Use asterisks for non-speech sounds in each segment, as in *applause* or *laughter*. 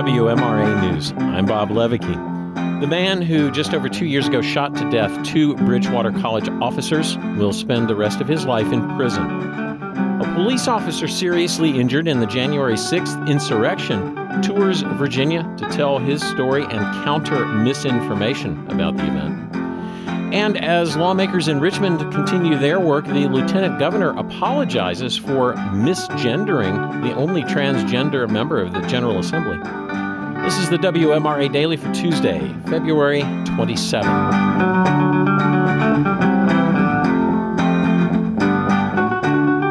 WMRA News. I'm Bob Leweke. The man who just over two years ago shot to death two Bridgewater College officers will spend the rest of his life in prison. A police officer seriously injured in the January 6th insurrection tours Virginia to tell his story and counter misinformation about the event. And as lawmakers in Richmond continue their work, the lieutenant governor apologizes for misgendering the only transgender member of the General Assembly. This is the WMRA Daily for Tuesday, February 27.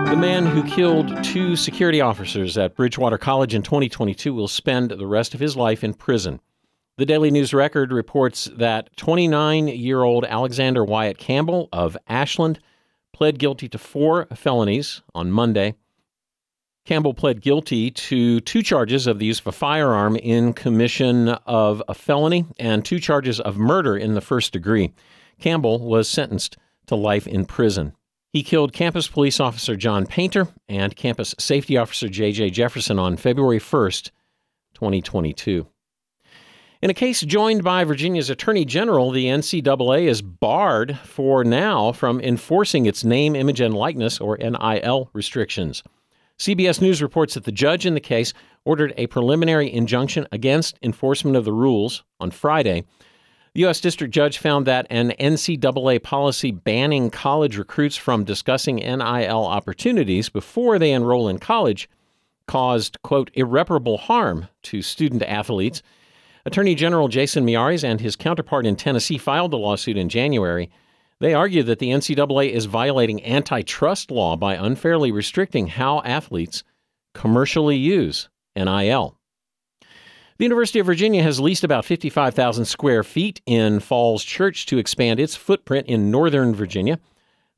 The man who killed two security officers at Bridgewater College in 2022 will spend the rest of his life in prison. The Daily News Record reports that 29 year old Alexander Wyatt Campbell of Ashland pled guilty to four felonies on Monday. Campbell pled guilty to two charges of the use of a firearm in commission of a felony and two charges of murder in the first degree. Campbell was sentenced to life in prison. He killed campus police officer John Painter and campus safety officer J.J. Jefferson on February 1st, 2022. In a case joined by Virginia's Attorney General, the NCAA is barred for now from enforcing its name, image, and likeness, or NIL, restrictions. CBS News reports that the judge in the case ordered a preliminary injunction against enforcement of the rules on Friday. The U.S. District Judge found that an NCAA policy banning college recruits from discussing NIL opportunities before they enroll in college caused, quote, irreparable harm to student athletes Attorney General Jason Miyares and his counterpart in Tennessee filed the lawsuit in January. They argue that the NCAA is violating antitrust law by unfairly restricting how athletes commercially use NIL. The University of Virginia has leased about 55,000 square feet in Falls Church to expand its footprint in Northern Virginia.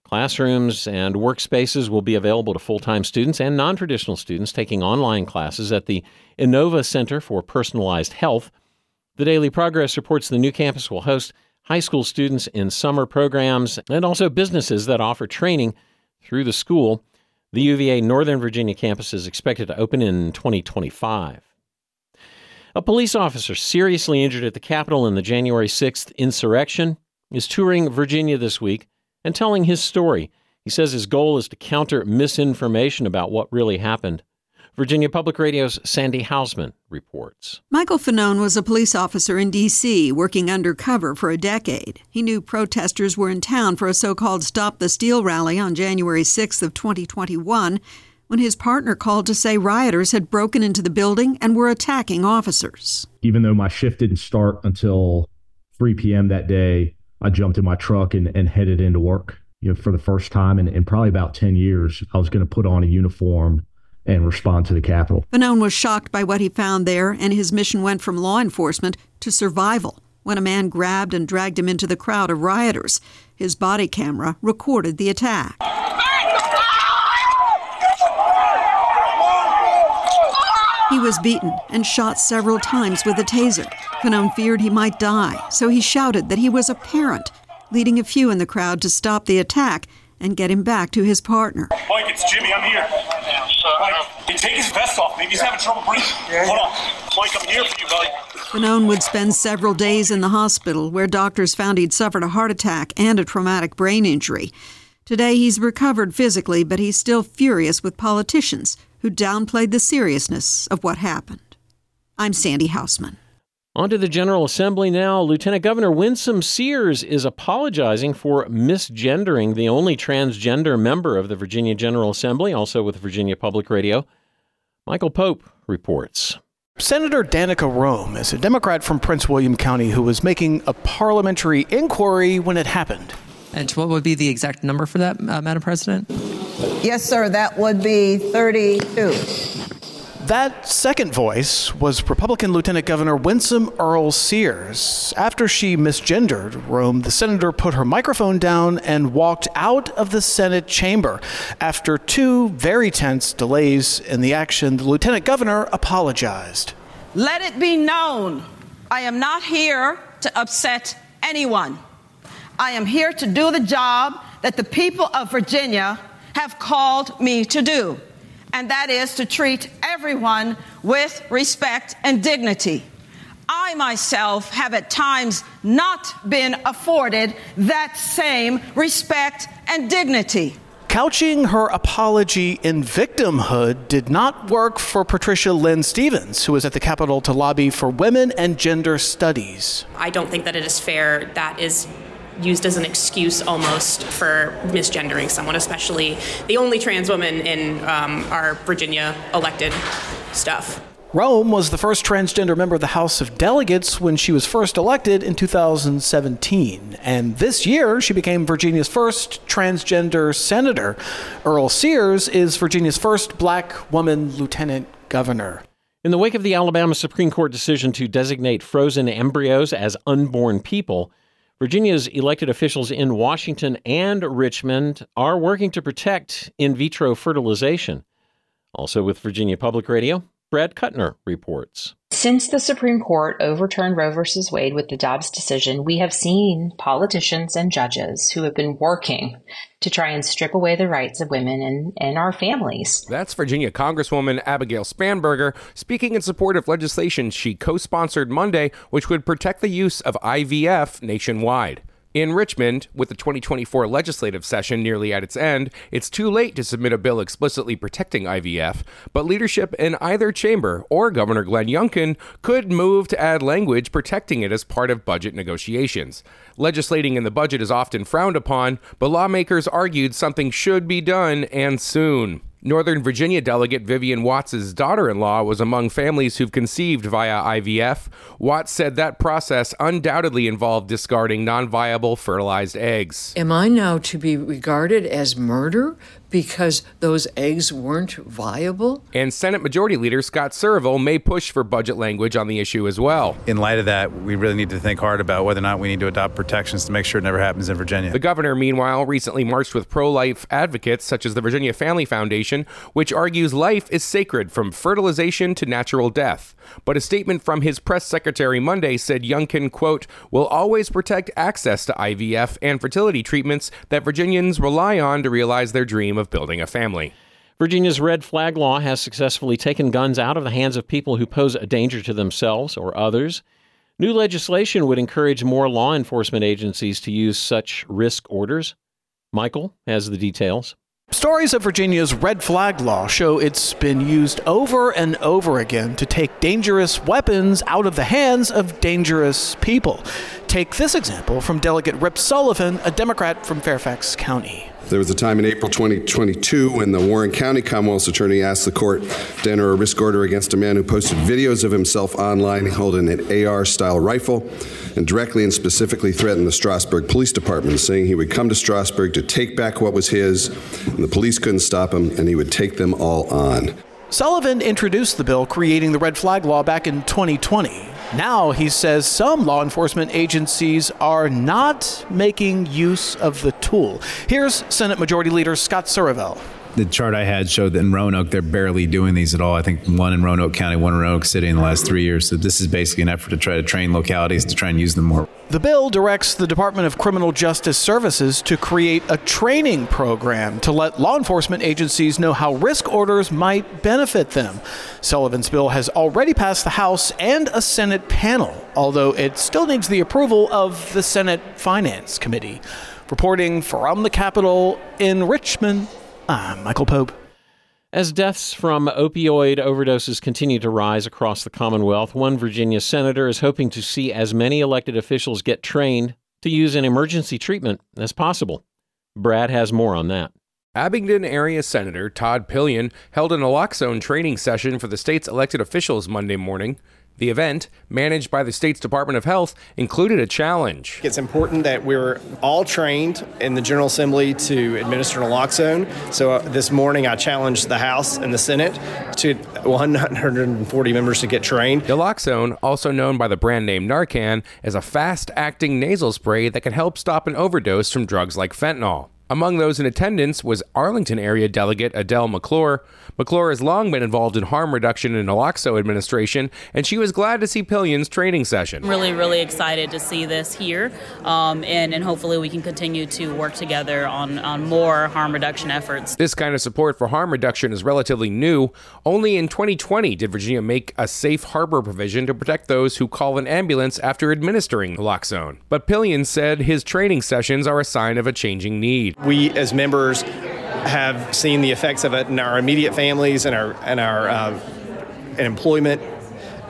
Classrooms and workspaces will be available to full time students and non traditional students taking online classes at the Inova Center for Personalized Health. The Daily Progress reports the new campus will host high school students in summer programs and also businesses that offer training through the school. The UVA Northern Virginia campus is expected to open in 2025. A police officer seriously injured at the Capitol in the January 6th insurrection is touring Virginia this week and telling his story. He says his goal is to counter misinformation about what really happened. Virginia Public Radio's Sandy Hausman reports. Michael Fanone was a police officer in D.C., working undercover for a decade. He knew protesters were in town for a so called Stop the Steal rally on January 6th of 2021 when his partner called to say rioters had broken into the building and were attacking officers. Even though my shift didn't start until 3 p.m. that day, I jumped in my truck and, and headed into work. You know, for the first time in, in probably about 10 years, I was going to put on a uniform and respond to the Capitol. Fanone was shocked by what he found there, and his mission went from law enforcement to survival when a man grabbed and dragged him into the crowd of rioters. His body camera recorded the attack. He was beaten and shot several times with a taser. Fanone feared he might die, so he shouted that he was a parent, leading a few in the crowd to stop the attack and get him back to his partner. Mike, it's Jimmy. I'm here. Mike, hey, take his vest off. Maybe he's having trouble breathing. Hold on. Mike, I'm here for you, buddy. Fanone would spend several days in the hospital where doctors found he'd suffered a heart attack and a traumatic brain injury. Today he's recovered physically, but he's still furious with politicians who downplayed the seriousness of what happened. I'm Sandy Hausman. On to the General Assembly now. Lieutenant Governor Winsome Sears is apologizing for misgendering the only transgender member of the Virginia General Assembly, also with Virginia Public Radio. Michael Pope reports. Senator Danica Roem is a Democrat from Prince William County who was making a parliamentary inquiry when it happened. And what would be the exact number for that, uh, Madam President? Yes, sir, that would be 32. That second voice was Republican Lieutenant Governor Winsome Earl Sears. After she misgendered Roem, the senator put her microphone down and walked out of the Senate chamber. After two very tense delays in the action, the lieutenant governor apologized. Let it be known I am not here to upset anyone. I am here to do the job that the people of Virginia have called me to do. And that is to treat everyone with respect and dignity. I myself have at times not been afforded that same respect and dignity. Couching her apology in victimhood did not work for Patricia Lynn Stevens, who was at the Capitol to lobby for women and gender studies. I don't think that it is fair that is used as an excuse almost for misgendering someone, especially the only trans woman in um, our Virginia elected stuff. Roem was the first transgender member of the House of Delegates when she was first elected in 2017. And this year, she became Virginia's first transgender senator. Earl Sears is Virginia's first black woman lieutenant governor. In the wake of the Alabama Supreme Court decision to designate frozen embryos as unborn people, Virginia's elected officials in Washington and Richmond are working to protect in vitro fertilization. Also with Virginia Public Radio, Brad Kutner reports. Since the Supreme Court overturned Roe v. Wade with the Dobbs decision, we have seen politicians and judges who have been working to try and strip away the rights of women and, and our families. That's Virginia Congresswoman Abigail Spanberger speaking in support of legislation she co sponsored Monday, which would protect the use of IVF nationwide. In Richmond, with the 2024 legislative session nearly at its end, it's too late to submit a bill explicitly protecting IVF, but leadership in either chamber or Governor Glenn Youngkin could move to add language protecting it as part of budget negotiations. Legislating in the budget is often frowned upon, but lawmakers argued something should be done and soon. Northern Virginia delegate Vivian Watts' daughter in law was among families who've conceived via IVF. Watts said that process undoubtedly involved discarding non viable fertilized eggs. Am I now to be regarded as murder because those eggs weren't viable? And Senate Majority Leader Scott Surovell may push for budget language on the issue as well. In light of that, we really need to think hard about whether or not we need to adopt protections to make sure it never happens in Virginia. The governor, meanwhile, recently marched with pro life advocates such as the Virginia Family Foundation, which argues life is sacred from fertilization to natural death. But a statement from his press secretary Monday said Youngkin, quote, will always protect access to IVF and fertility treatments that Virginians rely on to realize their dream of building a family. Virginia's red flag law has successfully taken guns out of the hands of people who pose a danger to themselves or others. New legislation would encourage more law enforcement agencies to use such risk orders. Michael has the details. Stories of Virginia's red flag law show it's been used over and over again to take dangerous weapons out of the hands of dangerous people. Take this example from Delegate Rip Sullivan, a Democrat from Fairfax County. There was a time in April 2022 when the Warren County Commonwealth's attorney asked the court to enter a risk order against a man who posted videos of himself online holding an AR style rifle and directly and specifically threatened the Strasburg Police Department, saying he would come to Strasburg to take back what was his, and the police couldn't stop him, and he would take them all on. Sullivan introduced the bill creating the red flag law back in 2020. Now he says some law enforcement agencies are not making use of the tool. Here's Senate Majority Leader Scott Surovell the chart I had showed that in Roanoke, they're barely doing these at all. I think one in Roanoke County, one in Roanoke City in the last three years. So this is basically an effort to try to train localities to try and use them more. The bill directs the Department of Criminal Justice Services to create a training program to let law enforcement agencies know how risk orders might benefit them. Sullivan's bill has already passed the House and a Senate panel, although it still needs the approval of the Senate Finance Committee. Reporting from the Capitol in Richmond, I'm Michael Pope. As deaths from opioid overdoses continue to rise across the Commonwealth, one Virginia senator is hoping to see as many elected officials get trained to use an emergency treatment as possible. Brad has more on that. Abingdon area Senator Todd Pillion held an naloxone training session for the state's elected officials Monday morning. The event, managed by the state's Department of Health, included a challenge. It's important that we're all trained in the General Assembly to administer naloxone. So uh, this morning I challenged the House and the Senate to 140 members to get trained. Naloxone, also known by the brand name Narcan, is a fast acting nasal spray that can help stop an overdose from drugs like fentanyl. Among those in attendance was Arlington area delegate Adele McClure. McClure has long been involved in harm reduction in naloxone administration, and she was glad to see Pillion's training session. Really, really excited to see this here, um, and, and hopefully we can continue to work together on, on more harm reduction efforts. This kind of support for harm reduction is relatively new. Only in 2020 did Virginia make a safe harbor provision to protect those who call an ambulance after administering naloxone. But Pillion said his training sessions are a sign of a changing need we as members have seen the effects of it in our immediate families and our and our uh, and employment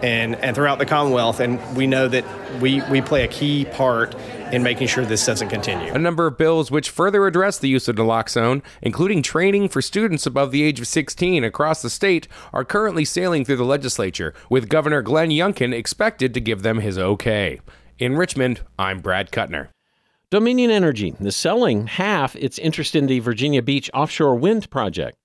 and and throughout the Commonwealth, and we know that we we play a key part in making sure this doesn't continue. A number of bills which further address the use of naloxone, including training for students above the age of 16 across the state, are currently sailing through the legislature, with Governor Glenn Youngkin expected to give them his okay. In Richmond, I'm Brad Kutner. Dominion Energy is selling half its interest in the Virginia Beach offshore wind project.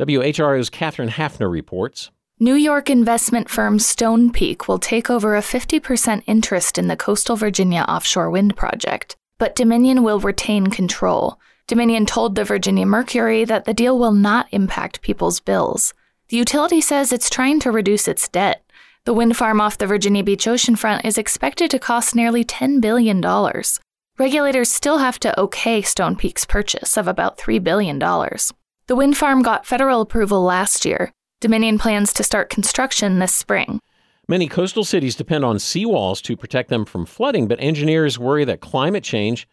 WHRO's Katherine Hafner reports. New York investment firm Stonepeak will take over a 50% interest in the coastal Virginia offshore wind project, but Dominion will retain control. Dominion told the Virginia Mercury that the deal will not impact people's bills. The utility says it's trying to reduce its debt. The wind farm off the Virginia Beach oceanfront is expected to cost nearly $10 billion. Regulators still have to okay Stonepeak's purchase of about $3 billion. The wind farm got federal approval last year. Dominion plans to start construction this spring. Many coastal cities depend on seawalls to protect them from flooding, but engineers worry that climate change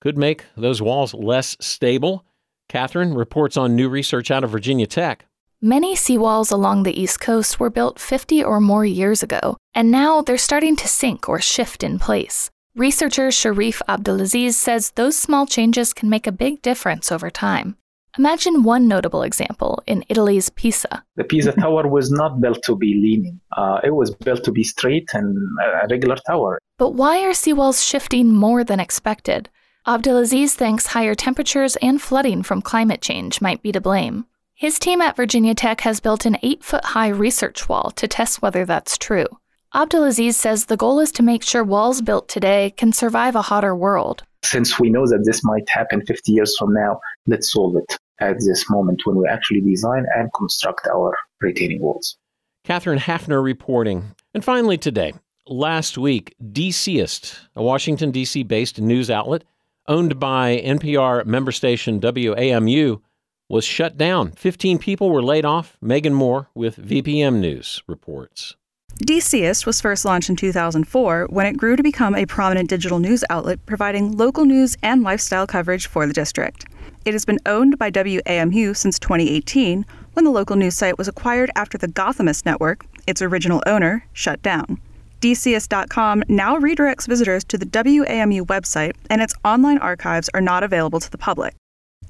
could make those walls less stable. Katherine reports on new research out of Virginia Tech. Many seawalls along the East Coast were built 50 or more years ago, and now they're starting to sink or shift in place. Researcher Sharif Abdelaziz says those small changes can make a big difference over time. Imagine one notable example in Italy's Pisa. The Pisa *laughs* Tower was not built to be leaning, uh, it was built to be straight and a regular tower. But why are seawalls shifting more than expected? Abdelaziz thinks higher temperatures and flooding from climate change might be to blame. His team at Virginia Tech has built an eight foot high research wall to test whether that's true. Abdelaziz says the goal is to make sure walls built today can survive a hotter world. Since we know that this might happen 50 years from now, let's solve it at this moment when we actually design and construct our retaining walls. Katherine Hafner reporting. And finally, today, last week, DCist, a Washington, D.C. based news outlet owned by NPR member station WAMU, was shut down. 15 people were laid off. Megan Moore with VPM News reports. DCist was first launched in 2004 when it grew to become a prominent digital news outlet providing local news and lifestyle coverage for the district. It has been owned by WAMU since 2018 when the local news site was acquired after the Gothamist network, its original owner, shut down. DCist.com now redirects visitors to the WAMU website, and its online archives are not available to the public.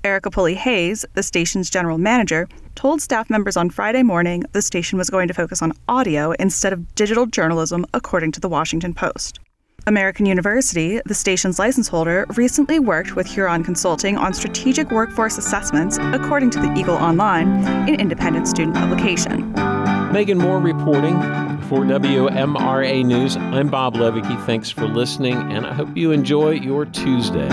Erica Pulley Hayes, the station's general manager, told staff members on Friday morning the station was going to focus on audio instead of digital journalism, according to the Washington Post. American University, the station's license holder, recently worked with Huron Consulting on strategic workforce assessments, according to the Eagle Online, an independent student publication. Megan Moore reporting for WMRA News. I'm Bob Leweke. Thanks for listening, and I hope you enjoy your Tuesday.